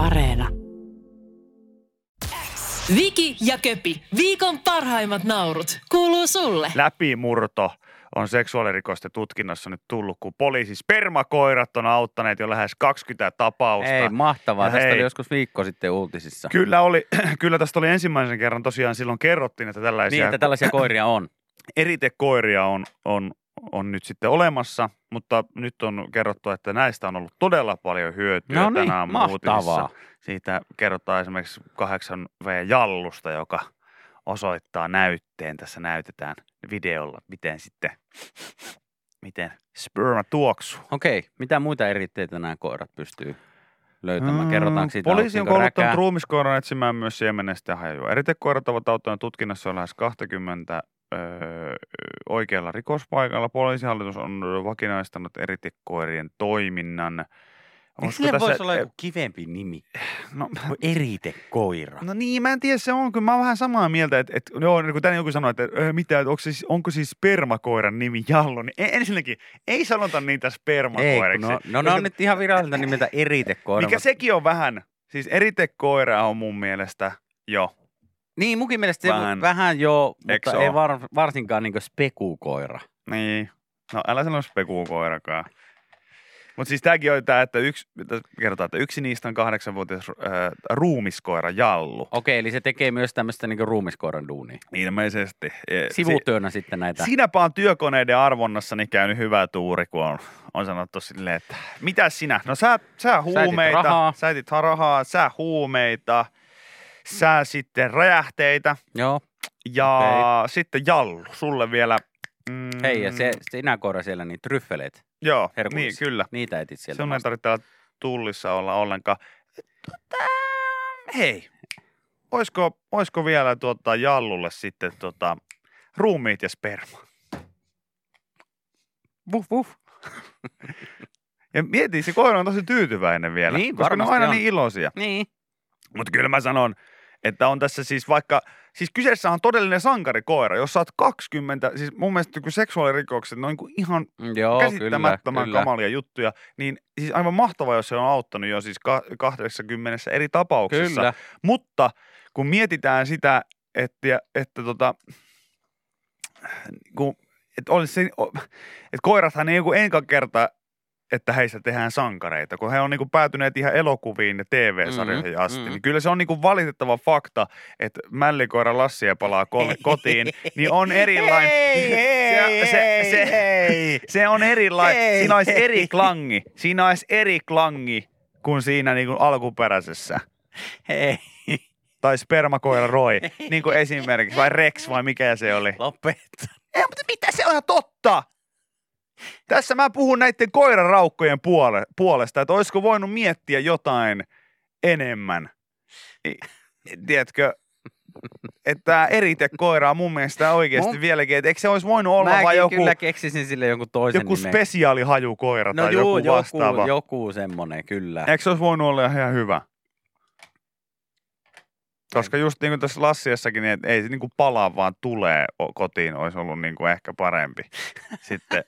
Areena. Viki ja Köpi, viikon parhaimmat naurut, kuuluu sulle. läpimurto on seksuaalirikosten tutkinnassa nyt tullut, kun poliisi spermakoirat on auttaneet jo lähes 20 tapausta. Ei, mahtavaa. Ja Tästä hei. oli joskus viikko sitten uutisissa. Kyllä, oli, kyllä tästä oli ensimmäisen kerran tosiaan silloin kerrottiin, että tällaisia, Niin, että tällaisia koiria on. eritekoiria on, on, on nyt sitten olemassa, mutta nyt on kerrottu, että näistä on ollut todella paljon hyötyä No niin, tänä aamun uutisissa. mahtavaa. Siitä kerrotaan esimerkiksi 8V-jallusta, joka osoittaa näytteen. Tässä näytetään videolla, miten sitten, miten sperma tuoksuu. Okei, mitä muita eritteitä nämä koirat pystyy löytämään? Kerrotaanko siitä? Poliisi on kouluttanut ruumiskoiran etsimään myös siemenestä ja hajua. Eritekoirat ovat auttaneet tutkinnassa lähes 20 öö, oikealla rikospaikalla. Poliisihallitus on vakinaistanut eritekoirien toiminnan. Eikö sille tässä- voisi olla joku kivempi nimi? No, Eritekoira. no niin, mä en tiedä, se on kyllä. Mä oon vähän samaa mieltä, että, että joo, niin kun tänne joku sanoi, että öö, mitä, että onko, siis, onko siis spermakoiran nimi Jallu, niin en- ensinnäkin ei sanota niitä Ei, kun spermakoiriksi. no, no ne on nyt ihan viralliselta nimeltä eritekoira. Mikä mutta- sekin on vähän, siis eritekoira on mun mielestä jo. Niin, munkin mielestä se Vähän. vähän, vähän joo, mutta ei var, varsinkaan niin spekukoira. Niin. No älä sano spekukoirakaan. Mutta siis tämäkin on tämä, että yksi, kerrotaan, että yksi niistä on kahdeksanvuotias äh, ruumiskoira Jallu. Okei, eli se tekee myös tämmöistä niin ruumiskoiran duunia. Ilmeisesti. E, Sivutyönä sitten näitä. Si- Siinäpä on työkoneiden arvonnassa niin käynyt hyvä tuuri, kun on, on sanottu silleen, että mitä sinä? No sä, sä huumeita, rahaa. sä etit rahaa, sä huumeita, sä sitten räjähteitä Joo. ja Okei. sitten Jallu, sulle vielä. Mm, Hei, ja se, sinä koira siellä, niin tryffeleet, Joo, niin kyllä. niitä etit sieltä. Sun ei tarvitse täällä tullissa olla ollenkaan. Tota, hei, oisko, oisko vielä tuota Jallulle sitten tota, ruumiit ja sperma? Vuh, vuh. ja mietin, se koira on tosi tyytyväinen vielä, Niin, koska ne on aina on. niin iloisia. Niin. Mutta kyllä mä sanon, että on tässä siis vaikka, siis kyseessä on todellinen sankarikoira, jos oot 20, siis mun mielestä kun seksuaalirikokset, ne on niin ihan Mm, Joo, käsittämättömän kyllä, kyllä. kamalia juttuja, niin siis aivan mahtavaa, jos se on auttanut jo siis ka- 80 eri tapauksessa. Kyllä. Mutta kun mietitään sitä, että, että tota, kun, että, olisi että koirathan ei joku enkä kerta, että heistä tehdään sankareita, kun he on niin päätyneet ihan elokuviin ja TV-sarjoihin Mhm, asti, mhm. niin kyllä se on niin valitettava fakta, että mällikoira Lassia palaa kol- kotiin, niin on erilainen. Hei, hei, se, se, se, hei. se on erilainen. Hei, Siinä olisi eri hei. klangi. Siinä olisi eri klangi kuin siinä niin kuin alkuperäisessä. Hei, Tai spermakoira Roy, niin kuin esimerkiksi. Vai Rex vai mikä se oli. lopeta. Ei, mutta mitä se on ihan totta? Tässä mä puhun näiden koiraraukkojen puole, puolesta, että olisiko voinut miettiä jotain enemmän. Tiedätkö, että eritekoira on mun mielestä oikeasti Mun- vieläkin, että eikö se olisi voinut olla Mäkin joku, kyllä keksisin sille jonkun toisen joku nimen. spesiaalihajukoira No tai juu, joku vastaava. joku, joku semmonen, kyllä. Eikö se olisi voinut olla ihan hyvä? Koska just niin kuin tässä Lassiassakin, niin että ei se niin kuin palaa, vaan tulee kotiin, olisi ollut niin kuin ehkä parempi. Sitten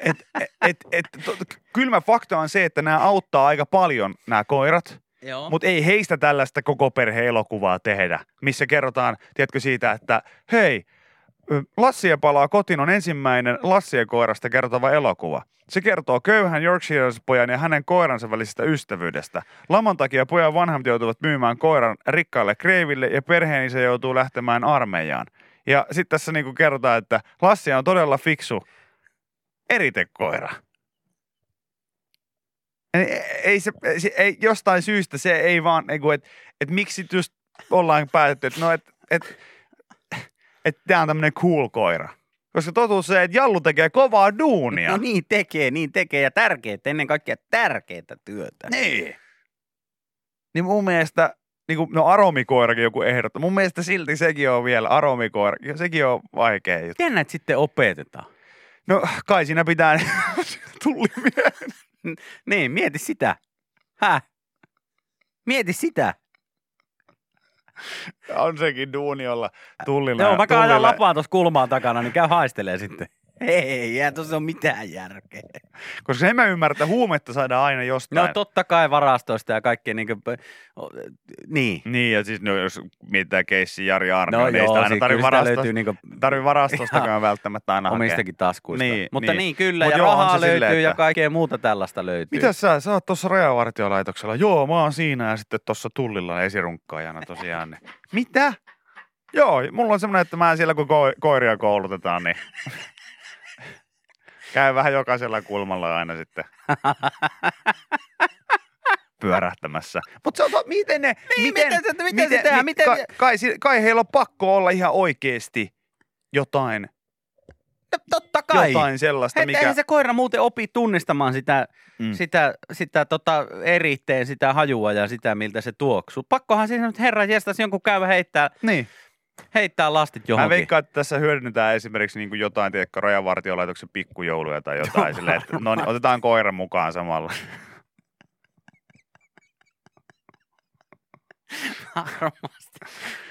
et, et, et, to, kylmä fakta on se, että nämä auttaa aika paljon, nämä koirat, mutta ei heistä tällaista koko perhe-elokuvaa tehdä, missä kerrotaan, tiedätkö siitä, että hei, ö, Lassia palaa kotiin on ensimmäinen Lassien koirasta kertova elokuva. Se kertoo köyhän Yorkshire-pojan ja hänen koiransa välisestä ystävyydestä. Laman takia pojan vanhemmat joutuvat myymään koiran rikkaille kreiville ja perheeni se joutuu lähtemään armeijaan. Ja sitten tässä niinku kerrotaan, että Lassia on todella fiksu eritekoira. Ei, ei se, ei, jostain syystä se ei vaan, niinku, että et miksi just ollaan päätetty, että no, et, et, et tää on tämmönen cool koira. Koska totuus se, että Jallu tekee kovaa duunia. No niin tekee, niin tekee ja tärkeitä, ennen kaikkea tärkeitä työtä. Niin. Niin mun mielestä, niin kuin, no aromikoirakin joku ehdottaa. Mun mielestä silti sekin on vielä, aromikoira, sekin on vaikea juttu. Miten näitä sitten opetetaan? No kai siinä pitää tulli Niin, mieti sitä. Häh? Mieti sitä. On sekin duuni olla tullilla. Joo, mä ajan tullilla. lapaan tuossa kulmaan takana, niin käy haistelee sitten. Ei, ei tuossa ole mitään järkeä. Koska en mä ymmärrä, että huumetta saadaan aina jostain. No totta kai varastoista ja kaikkea niin kuin, niin. Niin, ja siis no, jos mietitään keissi Jari Arne, No niin joo, aina si- tarvi kyllä sitä varastosta, löytyy niin tarvi varastostakaan välttämättä aina hakea. omistakin taskuista. Niin, Mutta niin. niin, kyllä, Mut ja rahaa löytyy silleen, ja että- kaikkea muuta tällaista löytyy. Mitä sä, sä oot tuossa rajavartiolaitoksella? Joo, mä oon siinä ja sitten tuossa tullilla esirunkkaajana tosiaan. Niin. Mitä? Joo, mulla on semmoinen, että mä siellä kun ko- koiria koulutetaan, niin käy vähän jokaisella kulmalla aina sitten pyörähtämässä. Mutta miten ne... Niin, miten se- miten se tehdään? Miten kai, se- kai, kai heillä on pakko olla ihan oikeesti jotain, No, totta kai. jotain sellaista, Hei, mikä... Eihän se koira muuten opi tunnistamaan sitä, Mm. mm. sitä, sitä tota eritteen, sitä hajua ja sitä, miltä se tuoksuu. Pakkohan siinä nyt herra jestas jonkun käydä heittää, Niin. Heittää lastit johonkin. Mä veikkaan, että tässä hyödynnetään esimerkiksi niin kuin jotain, tiedätkö, rajavartiolaitoksen pikkujouluja tai jotain. silleen, että, no niin, otetaan koira mukaan samalla. Varmasti.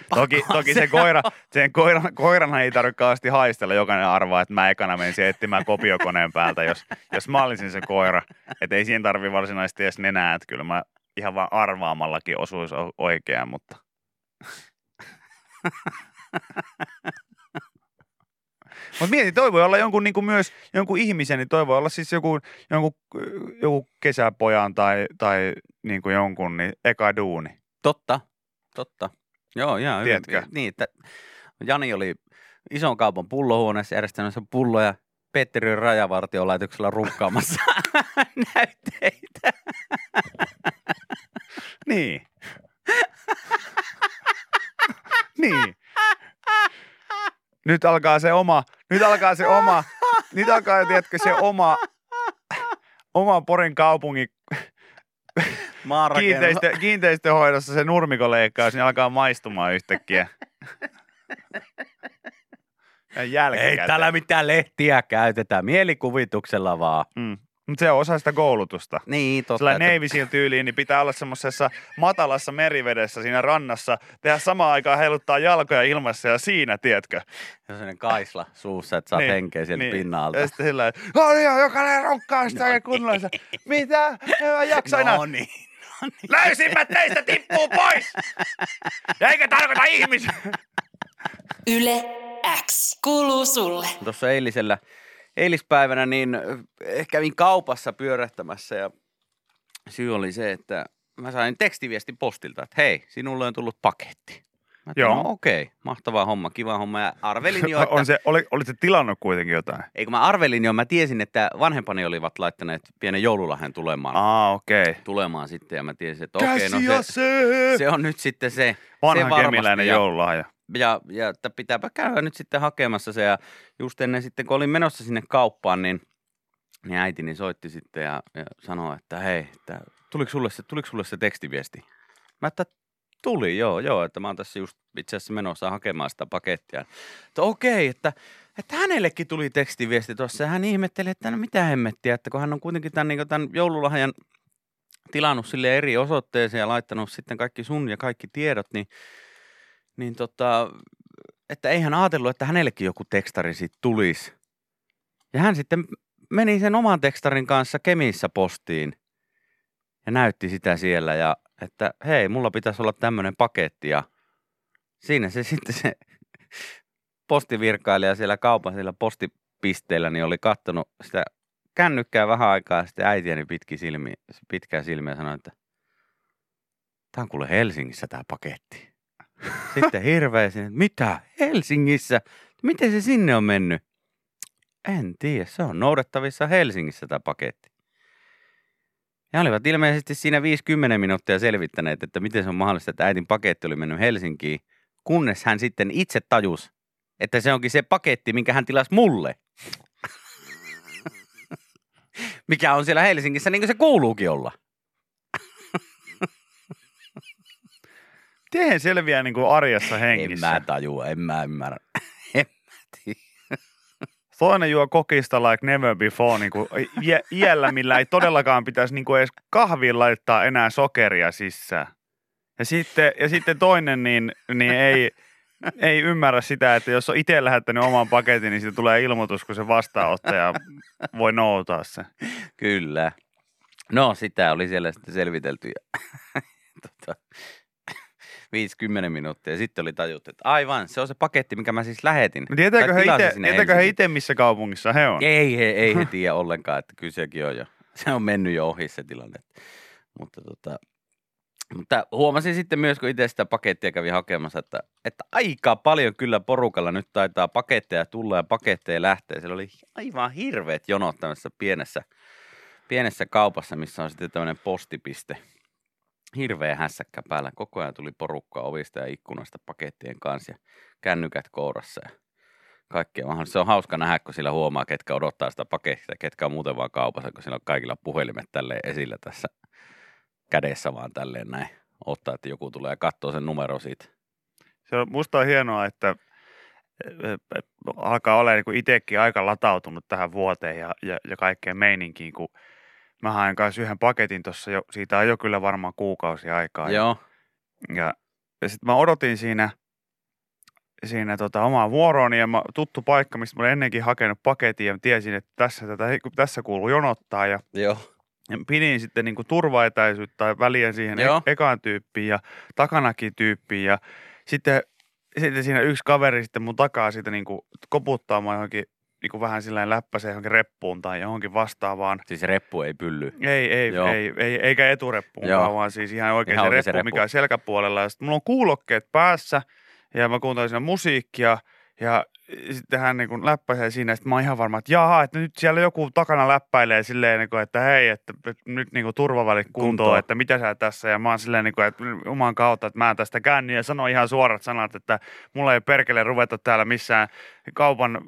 Toki, toki se koira, sen koiran, koiran ei tarvitse kauheasti haistella. Jokainen arvaa, että mä ekana menisin etsimään kopiokoneen päältä, jos, jos mä olisin se koira. Että ei siihen tarvi varsinaisesti edes nenää, että kyllä mä ihan vaan arvaamallakin osuisi oikeaan, mutta... Mutta mieti, toi voi olla jonkun niin kuin myös jonkun ihmisen, niin toi voi olla siis joku, jonkun, joku kesäpojan tai, tai niin kuin jonkun niin eka duuni. Totta, totta. Joo, ihan hyvin. Tiedätkö? Niin, että Jani oli ison kaupan pullohuoneessa järjestämässä pulloja. Petteri oli rajavartiolaitoksella runkkaamassa näytteitä. Niin. niin. Nyt alkaa se oma, nyt alkaa se oma, nyt alkaa, tiedätkö, se oma, oma Porin kaupungin kiinteistö, kiinteistöhoidossa se nurmikoleikkaus, niin alkaa maistumaan yhtäkkiä. Ja Ei täällä mitään lehtiä käytetä, mielikuvituksella vaan. Mm. Mutta se on osa sitä koulutusta. Niin, totta. Navy Seal tyyliin, niin pitää olla semmoisessa matalassa merivedessä siinä rannassa, tehdä samaan aikaan heiluttaa jalkoja ilmassa ja siinä, tiedätkö? Ja sellainen kaisla suussa, että saat Niin, henkeä sieltä pinnalta. Ja sitten sillä lailla, "Oli jo, jokainen ronkkaa sitä no, kunnolla. Mitä? Mä jaksa enää. No niin. Löysimmät teistä tippuu pois! Ja eikä tarkoita ihmisiä. Yle X kuuluu sulle. Tuossa eilisellä, eilispäivänä niin eh, kävin kaupassa pyörähtämässä ja syy oli se, että mä sain tekstiviestin postilta, että hei, sinulle on tullut paketti. Mä Joo. No okei, mahtava homma, kiva homma. Ja arvelin jo, että... On se, oli, olit se tilannut kuitenkin jotain? Ei kun mä arvelin jo, mä tiesin, että vanhempani olivat laittaneet pienen joululahden tulemaan, Aa, okei. Okay. tulemaan sitten. Ja mä tiesin, että okei, no Käsi ja se, se, on nyt sitten se. Vanha se kemiläinen ja, joululahja. Ja, ja että pitääpä käydä nyt sitten hakemassa se. Ja just ennen sitten, kun olin menossa sinne kauppaan, niin, niin äitini soitti sitten ja, ja sanoi, että hei, että tuliko sulle se, tuliko sulle se tekstiviesti? Mä että tuli, joo, joo, että mä oon tässä just itse asiassa menossa hakemaan sitä pakettia. Että okei, että, että hänellekin tuli tekstiviesti tuossa ja hän ihmetteli, että no mitä hemmettiä, että kun hän on kuitenkin tämän, niin tämän joululahjan tilannut sille eri osoitteeseen ja laittanut sitten kaikki sun ja kaikki tiedot, niin, niin tota, että ei hän ajatellut, että hänellekin joku tekstari sitten tulisi. Ja hän sitten meni sen oman tekstarin kanssa Kemissä postiin ja näytti sitä siellä ja että hei, mulla pitäisi olla tämmöinen paketti ja siinä se sitten se postivirkailija siellä kaupan siellä postipisteellä niin oli kattonut sitä kännykkää vähän aikaa ja sitten äitiäni pitki silmi, pitkää silmiä sanoi, että tämä on kuule Helsingissä tämä paketti. Sitten hirveästi, että mitä Helsingissä? Miten se sinne on mennyt? En tiedä, se on noudettavissa Helsingissä tämä paketti. Ja olivat ilmeisesti siinä 50 minuuttia selvittäneet, että miten se on mahdollista, että äitin paketti oli mennyt Helsinkiin, kunnes hän sitten itse tajus, että se onkin se paketti, minkä hän tilasi mulle. Mikä on siellä Helsingissä, niin kuin se kuuluukin olla. Miten selviää niin kuin arjessa En hengissä? mä tajua, en mä ymmärrä. En mä. Toinen juo kokista like never before niin kuin iä, iällä, millä ei todellakaan pitäisi niin kuin edes kahviin laittaa enää sokeria sisään. Ja sitten, ja sitten toinen, niin, niin ei, ei ymmärrä sitä, että jos on itse lähettänyt oman paketin, niin siitä tulee ilmoitus, kun se vastaanottaja voi noutaa se. Kyllä. No, sitä oli siellä sitten selvitelty. Ja, tota, 50 minuuttia. Ja sitten oli tajuttu, että aivan, se on se paketti, mikä mä siis lähetin. No tietääkö he tietääkö he Helsinkiin. itse, missä kaupungissa he on? Ei, he, ei he tiedä ollenkaan, että kyllä sekin on jo, se on mennyt jo ohi se tilanne. Mutta, tota, mutta huomasin sitten myös, kun itse sitä pakettia kävin hakemassa, että, että aika paljon kyllä porukalla nyt taitaa paketteja tulla ja paketteja lähtee. Siellä oli aivan hirveät jonot tämmöisessä pienessä, pienessä kaupassa, missä on sitten tämmöinen postipiste. Hirveä hässäkkä päällä. Koko ajan tuli porukkaa ovista ja ikkunasta pakettien kanssa ja kännykät kourassa ja kaikkea. Se on hauska nähdä, kun sillä huomaa, ketkä odottaa sitä pakettia, ketkä on muuten vaan kaupassa, kun siellä on kaikilla puhelimet tälleen esillä tässä kädessä vaan tälleen näin. Ottaa, että joku tulee ja katsoo sen numero siitä. Se on, musta on hienoa, että eh, eh, alkaa olla niin itsekin aika latautunut tähän vuoteen ja, ja, ja kaikkeen meininkiin, kun mä haen kanssa yhden paketin tuossa jo, siitä on jo kyllä varmaan kuukausi aikaa. Ja, Joo, ja, ja sitten mä odotin siinä, siinä tota omaa vuorooni ja mä, tuttu paikka, mistä mä olin ennenkin hakenut paketin ja tiesin, että tässä, tätä, tässä kuuluu jonottaa ja joo, ja pidin sitten niin kuin turvaetäisyyttä tai väliä siihen Joo. e- ekaan tyyppiin ja takanakin tyyppiin. Ja sitten, sitten siinä yksi kaveri sitten mun takaa siitä niin kuin koputtaa mua johonkin niin kuin vähän sillä läppäseen johonkin reppuun tai johonkin vastaavaan. siis reppu ei pylly. Ei, ei, Joo. ei, ei, eikä etureppuun, Joo. vaan siis ihan oikein Ihan se reppu, se reppu. mikä on selkäpuolella. Ja sitten mulla on kuulokkeet päässä ja mä kuuntelin siinä musiikkia ja sitten hän niin kuin läppäsee siinä, sitten mä oon ihan varma, että jaha, että nyt siellä joku takana läppäilee silleen, niin kuin, että hei, että, että nyt niin kuin turvavälit kuntoon, Kuntoon. että mitä sä tässä, ja mä oon silleen, niin kuin, että oman kautta, että mä en tästä käänny, ja sanoo ihan suorat sanat, että mulla ei perkele ruveta täällä missään kaupan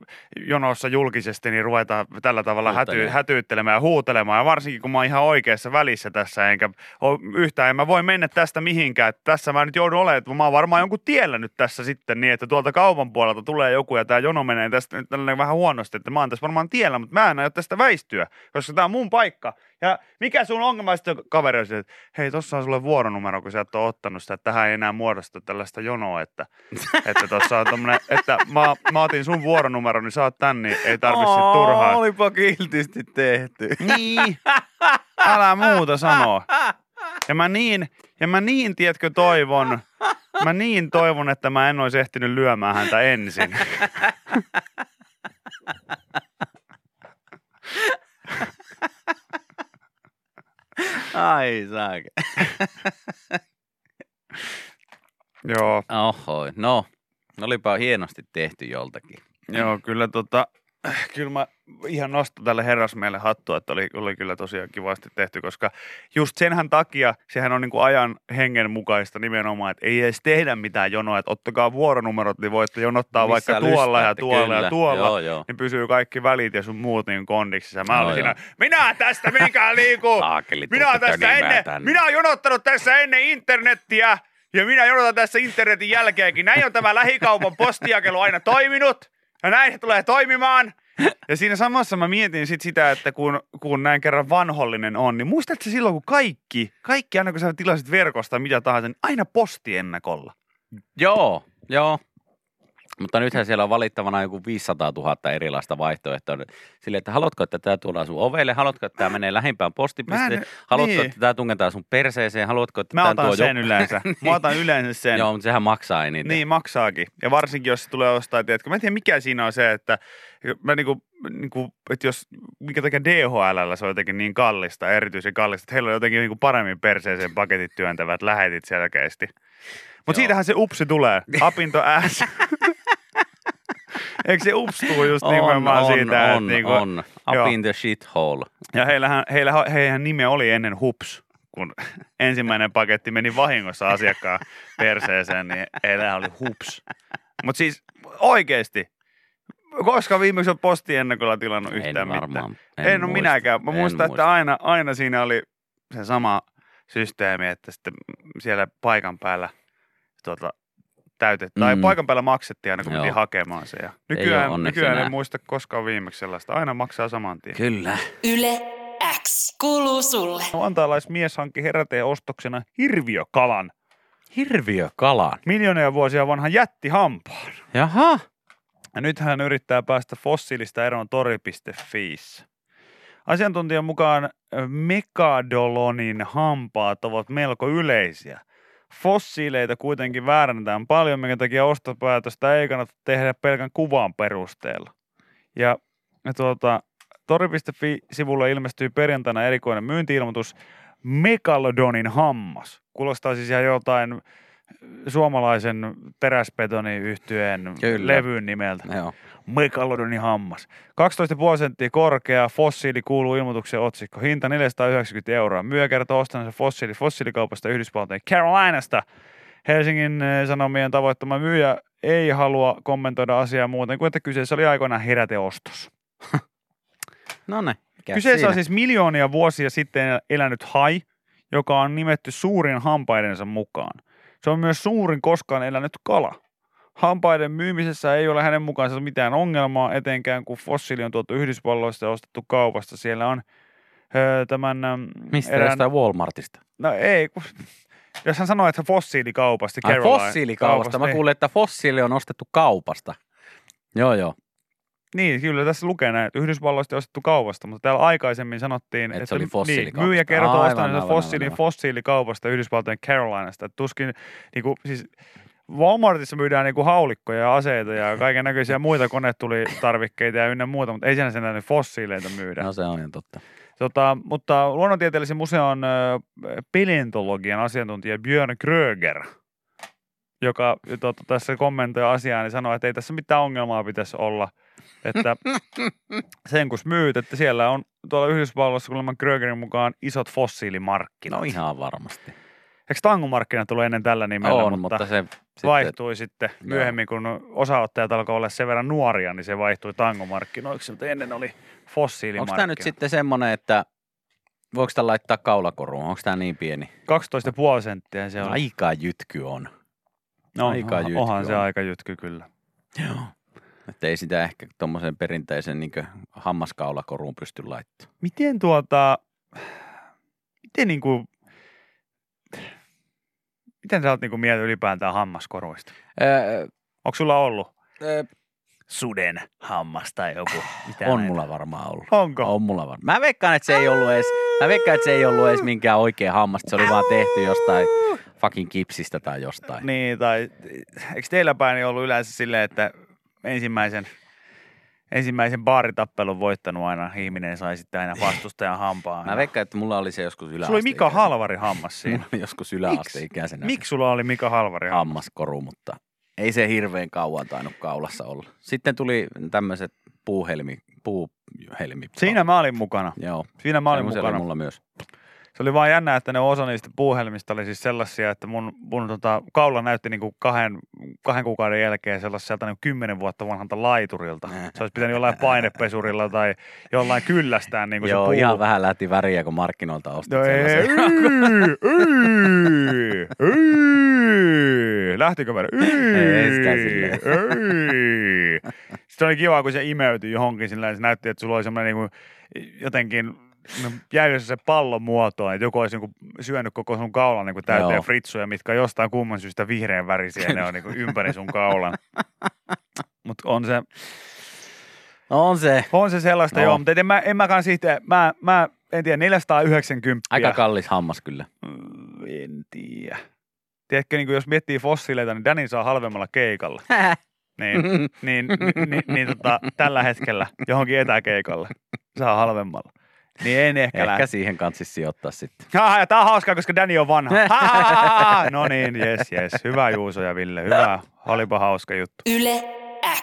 jonossa julkisesti, niin ruvetaan tällä tavalla häty, hätyyttelemään ja huutelemaan, ja varsinkin kun mä oon ihan oikeassa välissä tässä, enkä ole yhtään, en mä voi mennä tästä mihinkään, että tässä mä nyt joudun olemaan, että mä oon varmaan jonkun tiellä nyt tässä sitten niin, että tuolta kaupan puolelta tulee joku ja tämä jono menee tästä nyt tällainen vähän huonosti, että mä oon tässä varmaan tiellä, mutta mä en aio tästä väistyä, koska tämä on mun paikka. Ja mikä sun ongelma sitten kaveri on että hei, tossa on sulle vuoronumero, kun sä et ole ottanut sitä, että tähän ei enää muodostu tällaista jonoa, että, että tossa on tommonen, että mä, mä otin sun vuoronumeron, niin saat tän, niin ei tarvitse sit turhaan. Olipa kiltisti tehty. Niin, älä muuta sanoa. Ja mä niin, ja mä niin, tiedätkö, toivon, mä niin toivon, että mä en olisi ehtinyt lyömään häntä ensin. Ai saake. Joo, Oho, no. Olipa hienosti tehty joltakin. joo, kyllä tota, kyllä mä ihan nostan tälle herrasmielle hattua, että oli, oli kyllä tosiaan kivasti tehty, koska just senhän takia, sehän on niin kuin ajan hengen mukaista nimenomaan, että ei edes tehdä mitään jonoa, että ottakaa vuoronumerot, niin voitte jonottaa Missä vaikka tuolla ja tuolla ja kyllä. tuolla. Joo, joo. niin pysyy kaikki välit ja sun muut niin kondiksissa. Mä olin siinä, minä tästä minkään liiku. Minä tässä tönimään ennen, tänne. minä olen jonottanut tässä ennen internettiä ja minä jonotan tässä internetin jälkeenkin. Näin on tämä lähikaupan postijakelu aina toiminut ja näin se tulee toimimaan. Ja siinä samassa mä mietin sit sitä, että kun, kun näin kerran vanhollinen on, niin muistatko silloin, kun kaikki, kaikki aina kun sä tilasit verkosta mitä tahansa, niin aina postiennakolla. Joo, joo. Mutta nythän siellä on valittavana joku 500 000 erilaista vaihtoehtoa. Sille, että haluatko, että tämä tuodaan sun ovelle, haluatko, että tämä menee lähimpään Mä postipisteen, en- haluatko, niin. että tämä tungetaan sun perseeseen, haluatko, että Mä tämä otan tuo sen jo... yleensä. Mä otan yleensä sen. Joo, mutta sehän maksaa eniten. Niin maksaakin. Ja varsinkin, jos se tulee ostaa, tiedätkö, mä en tiedä mikä siinä on se, että mä niinku, niinku, että jos, minkä takia DHL se on jotenkin niin kallista, erityisen kallista, että heillä on jotenkin niinku paremmin perseeseen paketit työntävät lähetit selkeästi. Mutta siitähän se upsi tulee, apinto ääs. Eikö se ups tuu just nimenomaan on, siitä, on, että niinku, on. Up joo. in the shithole. ja heillähän, heillä, heidän nimi oli ennen hups, kun ensimmäinen paketti meni vahingossa asiakkaan perseeseen, niin heillä oli hups. Mutta siis oikeesti, koska viimeksi on postiennakolla tilannut yhtään en mitään. varmaan. En, en ole muista. minäkään. Mä muistan, että muista. aina, aina siinä oli se sama systeemi, että sitten siellä paikan päällä tuota, täytettiin, tai Mm. paikan päällä maksettiin aina, kun Joo. piti hakemaan se. Ja nykyään, nykyään en muista koskaan viimeksi sellaista. Aina maksaa saman tien. Kyllä. Yle X kuuluu sulle. Vantaalais mies hankki heräteen ostoksena hirviökalan. Hirviökalan. Miljoonia vuosia vanhan jättihampaan. Jaha. Ja nyt hän yrittää päästä fossiilista eroon tori.fiissä. Asiantuntijan mukaan ö, Mekadolonin hampaat ovat melko yleisiä. Fossiileita kuitenkin väärännetään paljon, minkä takia ostopäätöstä ei kannata tehdä pelkän kuvan perusteella. Ja, ja tuota, tori.fi-sivulla ilmestyy perjantaina erikoinen myyntiilmoitus Megalodonin hammas. Kuulostaa siis ihan jotain suomalaisen teräsbetoniyhtyeen Kyllä. levyn nimeltä. Joo. Megalodonin hammas. 12,5 senttiä korkea, fossiili kuuluu ilmoituksen otsikko. Hinta 490 euroa. Myyjä kertoo ostaneensa fossiili fossiilikaupasta Yhdysvaltojen Carolinasta. Helsingin eh, Sanomien tavoittama myyjä ei halua kommentoida asiaa muuten kuin, että kyseessä oli aikoinaan heräteostos. No ne. Kyseessä on siis miljoonia vuosia sitten elänyt hai, joka on nimetty suurin hampaidensa mukaan. Se on myös suurin koskaan elänyt kala. Hampaiden myymisessä ei ole hänen mukaansa mitään ongelmaa, etenkään kun fossiili on tuotu Yhdysvalloista ja ostettu kaupasta. Siellä on öö, tämän... äm, Mistä jostain Walmartista? No ei, kun, jos hän sanoo, että fossiilikaupasta, Ai fossiilikaupasta. Mä niin. kuulin, että fossiili on ostettu kaupasta. Joo, joo. Niin, kyllä tässä lukee näin, että Yhdysvalloista on ostettu kaupasta, mutta täällä aikaisemmin sanottiin, Et että se oli niin, myyjä kertoo ostaneensa fossiilin aivan, fossiilikaupasta Yhdysvaltojen Carolinasta. Että tuskin, niin kuin, siis Walmartissa myydään niin kuin haulikkoja ja aseita ja kaiken näköisiä muita konetulitarvikkeita ja ynnä muuta, mutta ei siinä sen näin fossiileita myydä. No se on ihan totta. Tota, mutta luonnontieteellisen museon paleontologian asiantuntija Björn Kröger, joka tota, tässä kommentoi asiaa, niin sanoi, että ei tässä mitään ongelmaa pitäisi olla. Että sen kun myyt, että siellä on tuolla Yhdysvalloissa kuulemma Krögerin mukaan isot fossiilimarkkinat. No ihan varmasti. Eikö tangomarkkinat tullut ennen tällä nimellä, on, mutta, se sitten, vaihtui sitten Joo. myöhemmin, kun osaottajat alkoi olla sen verran nuoria, niin se vaihtui tangomarkkinoiksi, mutta ennen oli fossiilimarkkinat. onko tämä nyt sitten semmoinen, että voiko tämä laittaa kaulakoruun? Onko tämä niin pieni? 12,5 senttiä se on. Aika jytky on. No, aika onhan- jytky onhan se on. aika jytky kyllä. Joo. Että ei sitä ehkä tuommoisen perinteisen niin hammaskaulakoruun pysty laittamaan. Miten tuota, miten niinku, miten sä oot niinku mieltä ylipäätään hammaskoruista? Öö, Onko sulla ollut öö, suden hammas tai joku? Mitä on näitä? mulla varmaan ollut. Onko? On mulla varmaan. Mä veikkaan, että se ei ollut edes, mä veikkaan, että se ei ollut edes minkään oikea hammas. Se oli vaan tehty jostain fucking kipsistä tai jostain. Niin, tai eikö teillä päin ollut yleensä silleen, että ensimmäisen, ensimmäisen baaritappelun voittanut aina ihminen sai sitten aina vastustajan hampaan. Mä veikkaan, että mulla oli se joskus yläaste. Sulla oli Mika Halvari hammas siinä. Mulla oli joskus yläasteikäisenä se Miksi sulla oli Mika Halvari hammas? hammaskoru, mutta ei se hirveän kauan tainnut kaulassa olla. Sitten tuli tämmöiset puuhelmi, puuhelmi. Siinä mä olin mukana. Joo, Siinä mä olin semmoisia mukana. oli mulla myös. Se oli vaan jännä, että ne osa niistä puuhelmista oli siis sellaisia, että mun, mun tota, kaula näytti niinku kahden, kahden kuukauden jälkeen sellaiselta niinku kymmenen vuotta vanhalta laiturilta. Se olisi pitänyt jollain painepesurilla tai jollain kyllästään niinku Joo, se puu. ihan vähän lähti väriä, kun markkinoilta ostit No sellaisen. ei. Lähtikö väri? Ei. Sitten oli kiva, kun se imeytyi johonkin sillä se näytti, että sulla oli semmoinen niinku, jotenkin no, jäi se pallon muotoon, että joku olisi niinku syönyt koko sun kaulan niinku täyteen Joo. fritsuja, mitkä on jostain kumman syystä vihreän värisiä, ne on niinku ympäri sun kaulan. Mutta on se, No on se. on se sellaista No. joo, mutta en mä, en mä kans itse, mä, mä en tiedä, 490. Aika kallis hammas kyllä. Mm, En tiedä. Tiedätkö, niin kuin jos miettii fossiileita, niin Danny saa halvemmalla keikalla. Niin, niin, niin, niin, niin tota, tällä hetkellä johonkin etäkeikalle saa halvemmalla. Niin en ehkä, Ehkä lähde. siihen kanssisi sijoittaa sitten. Ha, ja tää on hauskaa, koska Danny on vanha. Ha, ha, ha, ha. No niin, jes, jes. Hyvä Juuso ja Ville, hyvä. Olipa hauska juttu. Yle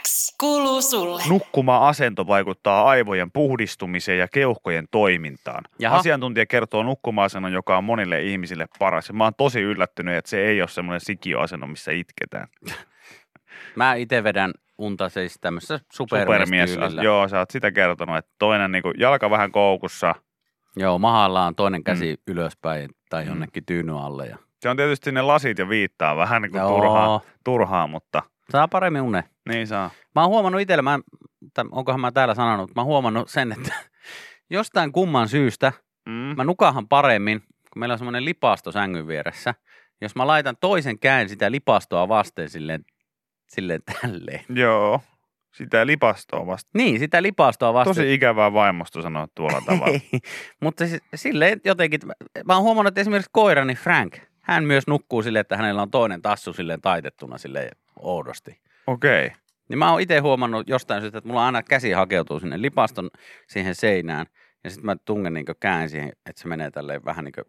X kuuluu sulle. Nukkuma-asento vaikuttaa aivojen puhdistumiseen ja keuhkojen toimintaan. Jaha. Asiantuntija kertoo nukkuma-asennon, joka on monille ihmisille paras. Ja mä oon tosi yllättynyt, että se ei ole semmoinen sikiöasento, missä itketään. Mä itse vedän unta siis tämmöisessä Supermies. supermies Joo, sä oot sitä kertonut, että toinen niin kuin, jalka vähän koukussa. Joo, mahallaan toinen käsi mm. ylöspäin tai jonnekin tyynyn alle. Ja... Se on tietysti ne lasit ja viittaa vähän niin kuin Joo. turhaa, turhaa, mutta Saa paremmin une. niin saa. Mä oon huomannut itsellä, mä, onkohan mä täällä sanonut, mä oon huomannut sen, että jostain kumman syystä Mm. mä nukahan paremmin, kun meillä on semmoinen lipasto sängyn vieressä, jos mä laitan toisen käen sitä lipastoa vasten silleen, silleen tälleen. Joo. Sitä lipastoa vasta. Niin, sitä lipastoa vasten. Tosi ikävää vaimosta sanoa tuolla tavalla. Ei, mutta siis, silleen jotenkin, mä, oon huomannut, että esimerkiksi koirani Frank, hän myös nukkuu silleen, että hänellä on toinen tassu silleen taitettuna silleen oudosti. Okei. Okay. Niin mä oon itse huomannut jostain syystä, että mulla aina käsi hakeutuu sinne lipaston siihen seinään. Ja sitten mä tungen niin käen siihen, että se menee tälleen vähän niin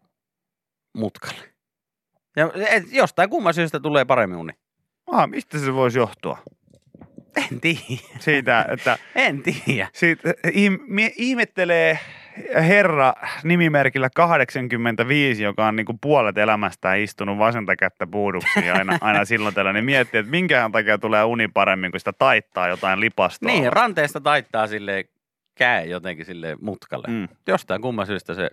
mutkalle. Ja jostain kumman syystä tulee paremmin uni. Ah, mistä se voisi johtua? En tiedä. Siitä, että En tiedä. siitä, ihmettelee herra nimimerkillä 85, joka on niinku puolet elämästään istunut vasenta kättä puuduksi aina, aina silloin tällä, niin miettii, että minkähän takia tulee uni paremmin, kun sitä taittaa jotain lipastoa. Niin, ranteesta taittaa sille käe jotenkin sille mutkalle. Mm. Jostain kumman syystä se,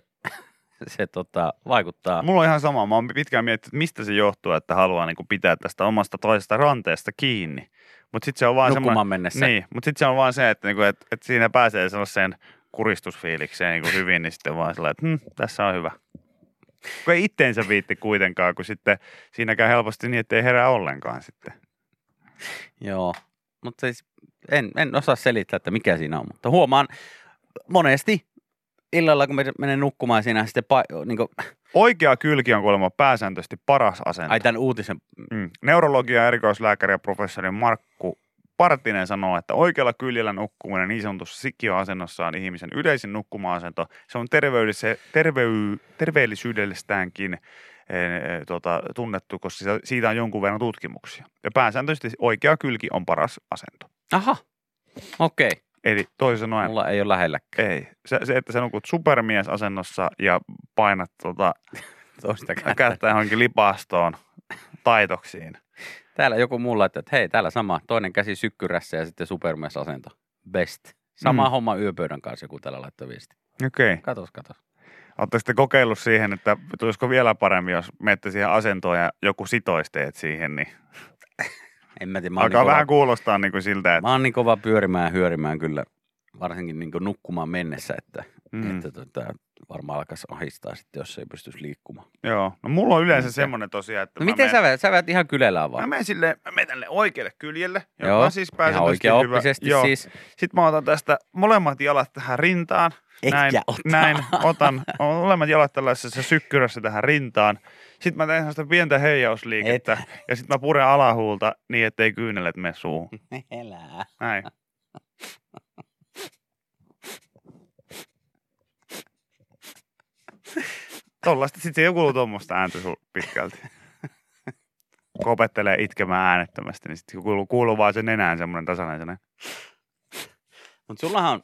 se tota, vaikuttaa. Mulla on ihan sama. Mä oon pitkään miettinyt, että mistä se johtuu, että haluaa niinku pitää tästä omasta toisesta ranteesta kiinni. Mutta sitten se on vaan. Nukkumaan mennessä. Niin, mutta sitten se on vaan se, että, niinku, että, että siinä pääsee sellaiseen kuristusfiilikseen niinku hyvin, niin sitten vaan sellainen, että hm, tässä on hyvä. Kun ei itteensä viitti kuitenkaan, kun sitten siinä käy helposti niin, että ei herää ollenkaan sitten. Joo, mutta siis en, en osaa selittää, että mikä siinä on, mutta huomaan monesti illalla, kun menen nukkumaan siinä sitten, pa- niin kuin, Oikea kylki on kuulemma pääsääntöisesti paras asento. ai tämän uutisen, Mm. Neurologia erikoislääkäri ja professori Markku Partinen sanoo, että oikealla kyljellä nukkuminen niin sanotussa sikiöasennossa on ihmisen yleisin nukkuma-asento. Se on terveydessä, tervey, terveellisyydellistäänkin tota, tunnettu, koska siitä- siitä on jonkun verran tutkimuksia. Ja pääsääntöisesti oikea kylki on paras asento. aha, okei, okay. Eli toisin sanoen, mulla ei ole lähelläkään ei. Se, se, että sä nukut supermiesasennossa ja painat tota, toista kättä. kättä johonkin lipastoon taitoksiin. Täällä joku muu laittaa, että hei, täällä sama, toinen käsi sykkyrässä ja sitten supermies-asento. Best. Sama Mm. mm. homma yöpöydän kanssa, joku täällä laittoi viesti. Okei. Okay. Katos, katos. Oletteko sitten kokeillut siihen, että tulisiko vielä paremmin, jos menette siihen asentoon ja joku sitoisi teet siihen, niin En mä tiedä, mä alkaa niin vähän kova, kuulostaa niin kuin siltä, että mä oon niin kova pyörimään ja hyörimään kyllä, varsinkin niin nukkumaan mennessä, että, mm. että tota, varmaan alkaisi ahistaa sitten, jos ei pystyisi liikkumaan. joo. No mulla on yleensä Miten? semmoinen tosiaan, että No mä miten menen, sä vedät? Sä ihan kylellään Mä vaan. menen silleen, mä menen tänne oikealle kyljelle, joka Joo, on siis Ihan pääsääntöisesti hyvä. oikeaoppisesti Joo. siis. Sitten mä otan tästä molemmat jalat tähän rintaan. Etkä näin, ota. näin, otan molemmat jalat tällaisessa sykkyrässä tähän rintaan. Sitten mä teen sellaista pientä heijausliikettä Et. ja sitten mä puren alahuulta niin, ettei kyynelet mene suuhun. Elää. Näin. Tollaista, sit se ei kuulu tuommoista ääntä pitkälti. Kun opettelee itkemään äänettömästi, niin sitten kuuluu, kuuluu vaan sen nenään semmoinen tasainen sellainen Mutta sullahan on,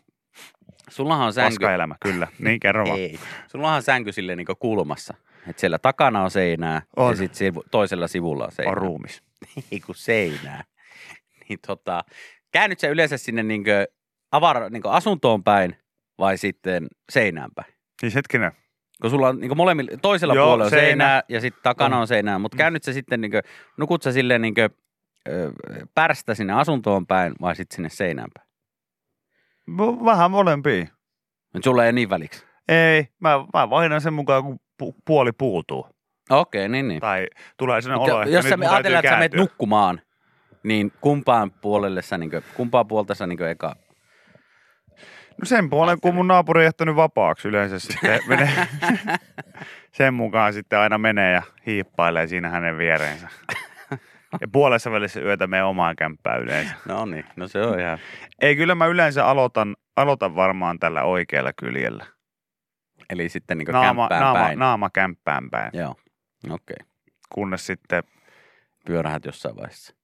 sullahan on sänky. paskaelämä, kyllä. Niin, kerro vaan. Ei. Sullahan on sänky silleen niin kulmassa. Että siellä takana on seinää On. ja sitten toisella sivulla on seinää. On ruumis. Ei kun seinää. Niin tota, käännyt sä yleensä sinne niin avara, niin asuntoon päin vai sitten seinään päin? Siis hetkinen, Kun sulla on niin molemmilla, toisella Joo, puolella on seinä. seinää ja sitten takana On. seinää, mutta Mm. käännyt sä sitten, niin kuin, nukut sä silleen niin kuin, ö, pärstä sinne asuntoon päin vai sitten sinne seinään päin? Vähän molempia. Nyt sulla ei niin väliksi. Ei, mä, mä vaihdan sen mukaan, kun pu- puoli puutuu. Okei, niin niin. Tai tulee Mutta olo, että jos nyt sä mun täytyy ajatellaan, että sä menet kääntyä. nukkumaan, niin kumpaan puolelle sä, niin kuin, kumpaan puolta sä niin eka No sen puolen, kun mun naapuri on jättänyt vapaaksi yleensä sitten menee. sen mukaan sitten aina menee ja hiippailee siinä hänen viereensä. Ja puolessa välissä yötä menee omaan kämppään yleensä. No niin, no se on ihan... Ei, kyllä mä yleensä aloitan, aloitan varmaan tällä oikealla kyljellä. Eli sitten niin Naama, kämppään naama, päin. naama kämppään päin. Joo, okei. Okay. Kunnes sitten Pyörähät jossain vaiheessa.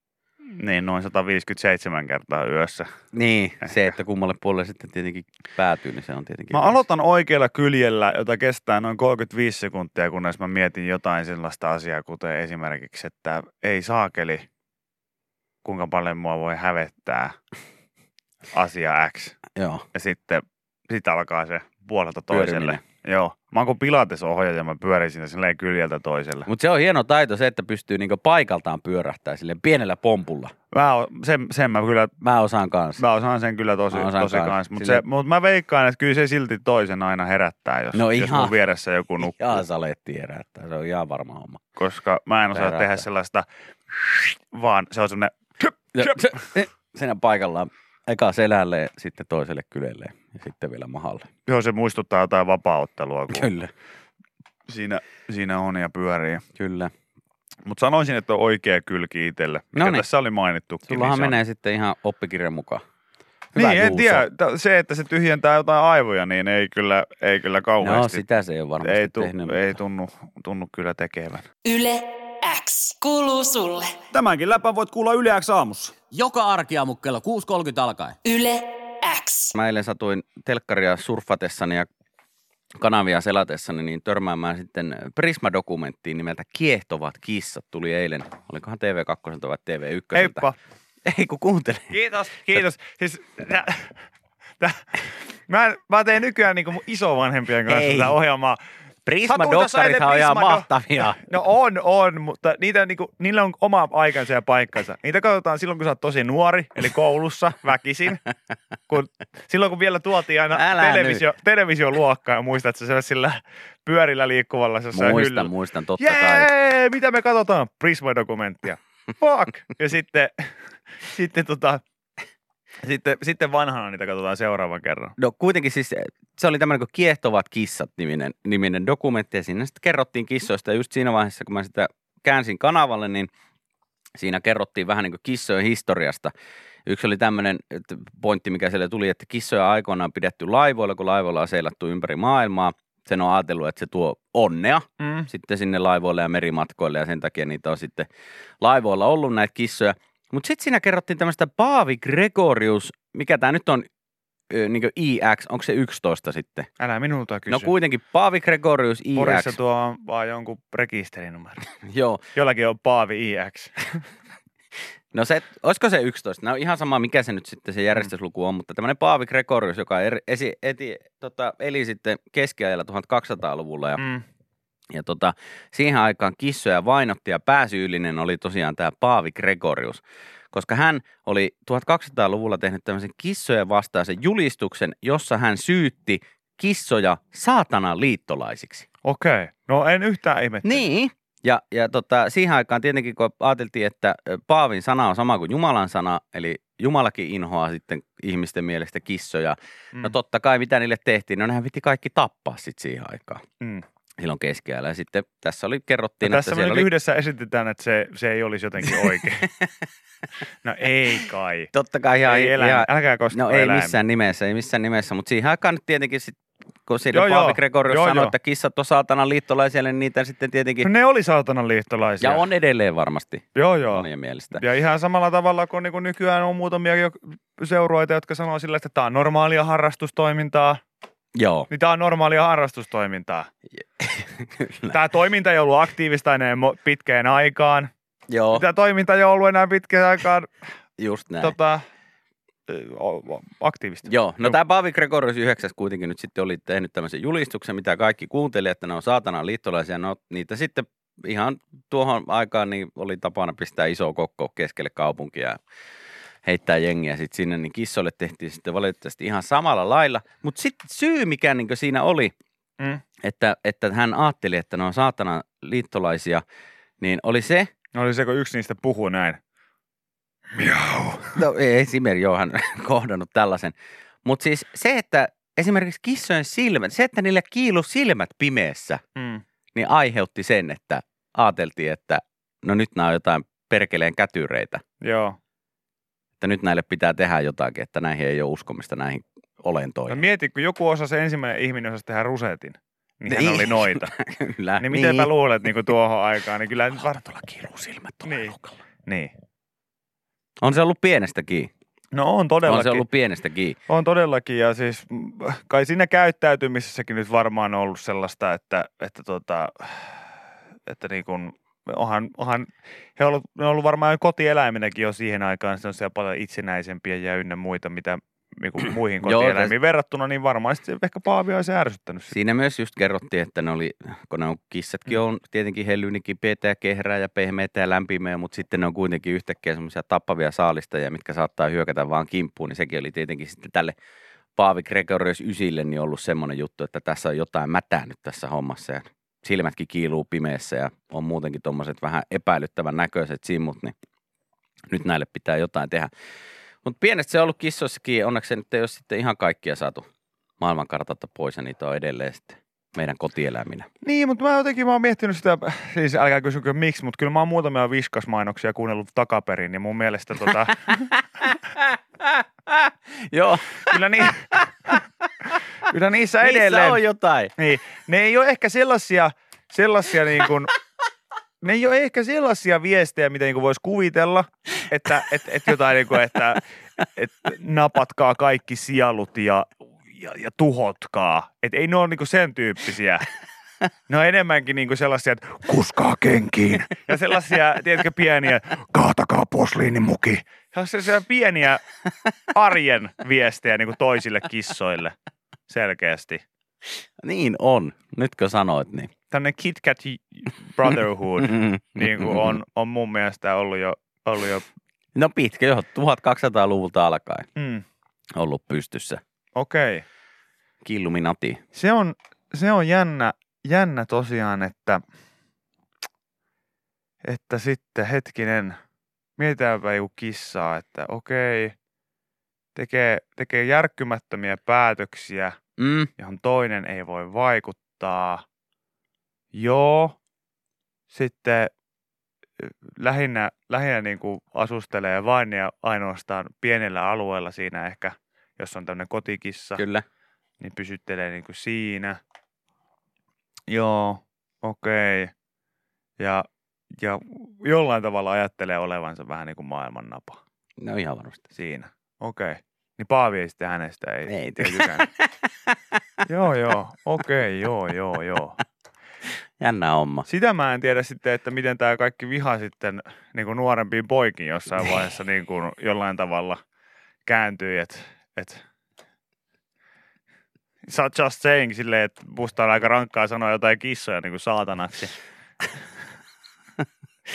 Niin noin 157 kertaa yössä. Niin, se, että kummalle puolelle sitten tietenkin päätyy, niin se on tietenkin... Mä aloitan oikealla kyljellä, jota kestää noin 35 sekuntia, kunnes mä mietin jotain sellaista asiaa, kuten esimerkiksi, että ei saakeli, kuinka paljon mua voi hävettää asia X. Joo, Ja sitten sit alkaa se puolelta toiselle. Pyöriminen. Joo. Mä oon kuin pilatesohjaaja ja mä pyörin siinä silleen kyljeltä toiselle. Mutta se on hieno taito se, että pystyy niinku paikaltaan pyörähtää silleen pienellä pompulla. Mä oon, sen, sen mä kyllä, Mä osaan kanssa. mä osaan sen kyllä tosi, Mä tosi kans. kanssa. Mutta Silleen- mut mä veikkaan, että kyllä se silti toisen aina herättää, jos, No jos ihan- mun vieressä joku nukkuu. Ihan saletti herättää, se on ihan varma homma. Koska mä en osaa Herättää. tehdä sellaista, vaan se on semmoinen, Ja se, siinä paikallaan eka selälle, sitten toiselle kylelle sitten vielä mahalle. joo se muistuttaa jotain vapaaottelua, kun Kyllä. siinä, siinä on ja pyörii. Kyllä. Mutta sanoisin, että on oikea kylki itselle, mikä Noniin. tässä oli mainittukin. Sullahan niin se on- menee sitten ihan oppikirjan mukaan. Hyvä Niin, en tiedä. Se, että se tyhjentää jotain aivoja, niin ei kyllä, ei kyllä No kauheasti. sitä se ei ole varmasti ei, tu, tehnyt. ei mutta- tunnu, tunnu kyllä tekevän. Yle X kuuluu sulle. Tämänkin läpän voit kuulla Yle X aamussa. Joka arkiaamu kello 6.30 alkaen. Yle X. Mä eilen satuin telkkaria surfatessani ja kanavia selatessani, niin törmäämään sitten Prisma-dokumenttiin nimeltä Kiehtovat kissat. Tuli eilen, olikohan TV2 vai TV1. Heippa. Ei kun kuuntele. Kiitos, kiitos. Siis, tä, tä, mä, mä teen nykyään niinku mun isovanhempien kanssa Ei. tätä ohjelmaa. Prisma-dokkarithan on ihan mahtavia. No on, on, mutta niitä, niinku, niillä on oma aikansa ja paikkansa. Niitä katsotaan silloin, kun sä oot tosi nuori, eli koulussa, väkisin. Kun, silloin, kun vielä tuotiin aina Älä televisio, televisioluokkaan, ja muistat, että se sillä pyörillä liikkuvalla Muistan, hyllyllä. muistan, totta kai. Jee, mitä me katsotaan? Prisma-dokumenttia. Fuck. Ja sitten, sitten, tota, sitten, sitten vanhana niitä katsotaan seuraavan kerran. No kuitenkin siis se oli tämmöinen kuin Kiehtovat kissat niminen, niminen dokumentti ja siinä sitten kerrottiin kissoista ja just siinä vaiheessa kun mä sitä käänsin kanavalle, niin siinä kerrottiin vähän niin kuin kissojen historiasta. Yksi oli tämmöinen pointti, mikä siellä tuli, että kissoja on aikoinaan pidetty laivoilla, kun laivoilla on seilattu ympäri maailmaa. Sen on ajatellut, että se tuo onnea Mm. sitten sinne laivoille ja merimatkoille ja sen takia niitä on sitten laivoilla ollut näitä kissoja. Mutta sitten siinä kerrottiin tämmöistä Paavi Gregorius, mikä tämä nyt on niin IX, onko se 11 sitten? Älä minulta kysy. No kuitenkin Paavi Gregorius IX. Porissa tuo on vaan jonkun rekisterinumero. Joo, Jollakin on Paavi IX. no se, olisiko se 11? No ihan sama, mikä se nyt sitten se järjestysluku on, mutta tämmöinen Paavi Gregorius, joka er, esi, eti, tota, eli sitten keskiajalla 1200-luvulla ja Mm. Ja tota, siihen aikaan kissoja vainotti ja pääsyyllinen oli tosiaan tämä Paavi Gregorius, koska hän oli 1200-luvulla tehnyt tämmöisen kissojen vastaisen julistuksen, jossa hän syytti kissoja saatanan liittolaisiksi. Okei. Okay. No en yhtään ihmettele. Niin. Ja, ja tota, siihen aikaan tietenkin, kun ajateltiin, että Paavin sana on sama kuin Jumalan sana, eli Jumalakin inhoaa sitten ihmisten mielestä kissoja. Mm. No totta kai, mitä niille tehtiin? No nehän piti kaikki tappaa sitten siihen aikaan Mm. Silloin keskiajalla. Ja sitten tässä oli, No kerrottiin, tässä että nyt oli... yhdessä esitetään, että se, se ei olisi jotenkin oikein. no ei kai. Totta kai ihan, ei eläin. ihan Älkää koskeko no ei eläimiä. missään nimessä, ei missään nimessä, mutta siihen aikaan nyt tietenkin sit, kun siinä Joo, Paavi. Gregorius Joo, sanoi, joo. että kissat on saatanan liittolaisia, niin niitä sitten tietenkin, No ne oli saatanan liittolaisia. ja on edelleen varmasti Joo, joo. monien mielestä. Ja ihan samalla tavalla kuin, niin kuin nykyään on muutamia jo seuroita, jotka sanoo sillä, että tämä on normaalia harrastustoimintaa. Joo, Niin tämä on normaalia harrastustoimintaa. Tämä toiminta ei ollut aktiivista enää pitkään aikaan. Joo, Tämä toiminta ei ollut enää pitkään aikaan just näin. tota, aktiivista. Joo, no tämä Paavi Gregorius 9 kuitenkin nyt sitten oli tehnyt tämmöisen julistuksen, mitä kaikki kuunteli, että ne on saatanan liittolaisia. No niitä sitten ihan tuohon aikaan niin oli tapana pistää iso kokko keskelle kaupunkia heittää jengiä sitten sinne, niin kissoille tehtiin sitten valitettavasti ihan samalla lailla. Mutta sitten syy, mikä niin siinä oli, Mm. että, että hän ajatteli, että ne on saatanan liittolaisia, niin oli se, No oli se, kun yksi niistä puhuu näin. Miau. No ei Simeri joo, hän kohdannut tällaisen. Mutta siis se, että esimerkiksi kissojen silmät, se, että niille kiilu silmät pimeässä, Mm. niin aiheutti sen, että ajateltiin, että no nyt nämä on jotain perkeleen kätyreitä. Joo. Että nyt näille pitää tehdä jotakin, että näihin ei ole uskomista näihin olentoihin. No mieti, kun joku osa se ensimmäinen ihminen osasi tehdä rusetin, niin hän Niin. oli noita. Kyllä. Niin mitenpä luulet niin kuin tuohon aikaan, niin kyllä nyt var... tuolla kiiluu silmät tuolla Niin. Niin. On se ollut pienestäkin. No on todellakin. On se ollut pienestäkin. On todellakin ja siis mm, kai siinä käyttäytymisessäkin nyt varmaan on ollut sellaista, että, että, tota, että niin kuin, onhan, onhan he on ollut, ne on ollut varmaan kotieläiminäkin jo siihen aikaan sellaisia paljon itsenäisempiä ja ynnä muita, mitä, niinku muihin Joo, kotieläimiin verrattuna, niin varmaan sitten ehkä Paavi olisi ärsyttänyt sitä. Siinä myös just kerrottiin, että ne oli, kun ne on kissatkin on tietenkin hellyni kipeitä ja kehrää ja pehmeitä ja lämpimiä, mutta sitten ne on kuitenkin yhtäkkiä semmoisia tappavia saalistajia, mitkä saattaa hyökätä vaan kimppuun, niin sekin oli tietenkin sitten tälle Paavi Gregorius Ysille niin ollut semmoinen juttu, että tässä on jotain mätää nyt tässä hommassa ja silmätkin kiiluu pimeässä ja on muutenkin tuommoiset vähän epäilyttävän näköiset simmut, niin nyt näille pitää jotain tehdä. Mutta pienestä se on ollut kissoissakin, onneksi se nyt ei ole sitten ihan kaikkia saatu maailmankartalta pois ja niitä on edelleen sitten meidän kotieläiminä. Niin, mutta mä jotenkin mä oon miettinyt sitä, siis älkää kysykö miksi, mutta kyllä mä oon muutamia viskasmainoksia kuunnellut takaperin, niin mun mielestä tota, Joo, kyllä, niin, kyllä niissä niissä edelleen, on jotain. niin, ne ei ole ehkä sellaisia, sellaisia niin kuin, ne ei ole ehkä sellaisia viestejä, mitä niin voisi kuvitella, että et, et jotain niin kuin, että et napatkaa kaikki sielut ja, ja, ja tuhotkaa. Et ei ne ole niin sen tyyppisiä. Ne on enemmänkin niinku sellaisia, että kuskaa kenkiin. Ja sellaisia, tiedätkö, pieniä, kaatakaa posliinimuki. Sellaisia pieniä arjen viestejä niinku toisille kissoille selkeästi. Niin on, nytkö sanoit niin. Tämmöinen Kit Kat Brotherhood niin kuin on, on mun mielestä ollut jo, ollut jo No pitkä jo, 1200-luvulta alkaen mm, ollut pystyssä. Okei. Okay. Killuminati. Se on, se on jännä, jännä tosiaan, että, että sitten hetkinen, mietitäänpä joku kissaa, että okei, tekee, tekee järkkymättömiä päätöksiä, Mm, johon toinen ei voi vaikuttaa. Joo, sitten ö, lähinnä, lähinnä niin kuin asustelee vain ja ainoastaan pienellä alueella siinä ehkä, jos on tämmöinen kotikissa kyllä. niin pysyttelee niin kuin siinä. Joo, okei. Okay. Ja, ja jollain tavalla ajattelee olevansa vähän niin kuin maailman napa No ihan varmasti. siinä. Okei. Okay. Niin Paavi ei sitten hänestä ei, Ei joo, joo. Okei, okay, joo, joo, joo. Jännä homma. Sitä mä en tiedä sitten, että miten tämä kaikki viha sitten niin kuin nuorempiin poikiin jossain vaiheessa niin kuin jollain tavalla kääntyi, että et, Sä oot just saying silleen, että musta on aika rankkaa sanoa jotain kissoja niin kuin saatanaksi.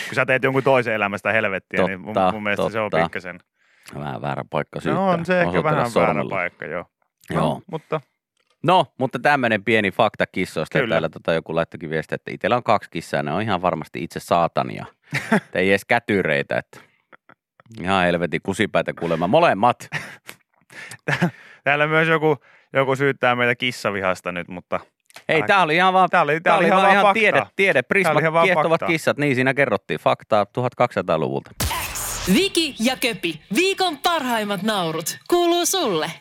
Kun sä teet jonkun toisen elämästä helvettiä, niin mun, Totta, mun mielestä se on totta. pikkasen. Vähän väärä paikka syyttää. No on se ehkä vähän väärä sormella. paikka, joo. Joo. No, mutta No, mutta tämmöinen pieni fakta kissoista. Kyllä. Täällä tota, joku laittokin viestiä, että itsellä on kaksi kissaa ne on ihan varmasti itse saatania. Ei edes kätyreitä, että ihan helvetin kusipäitä kuulemma. Molemmat. täällä myös joku, joku syyttää meitä kissavihasta nyt, mutta Hei, Ai- tää oli ihan vaan, tää oli, tää oli ihan, vaan ihan tiede, tiede. Prisma, oli ihan kiehtovat faktaa. kissat, niin siinä kerrottiin. Faktaa 1200-luvulta. Viki ja Köpi, viikon parhaimmat naurut, kuuluu sulle.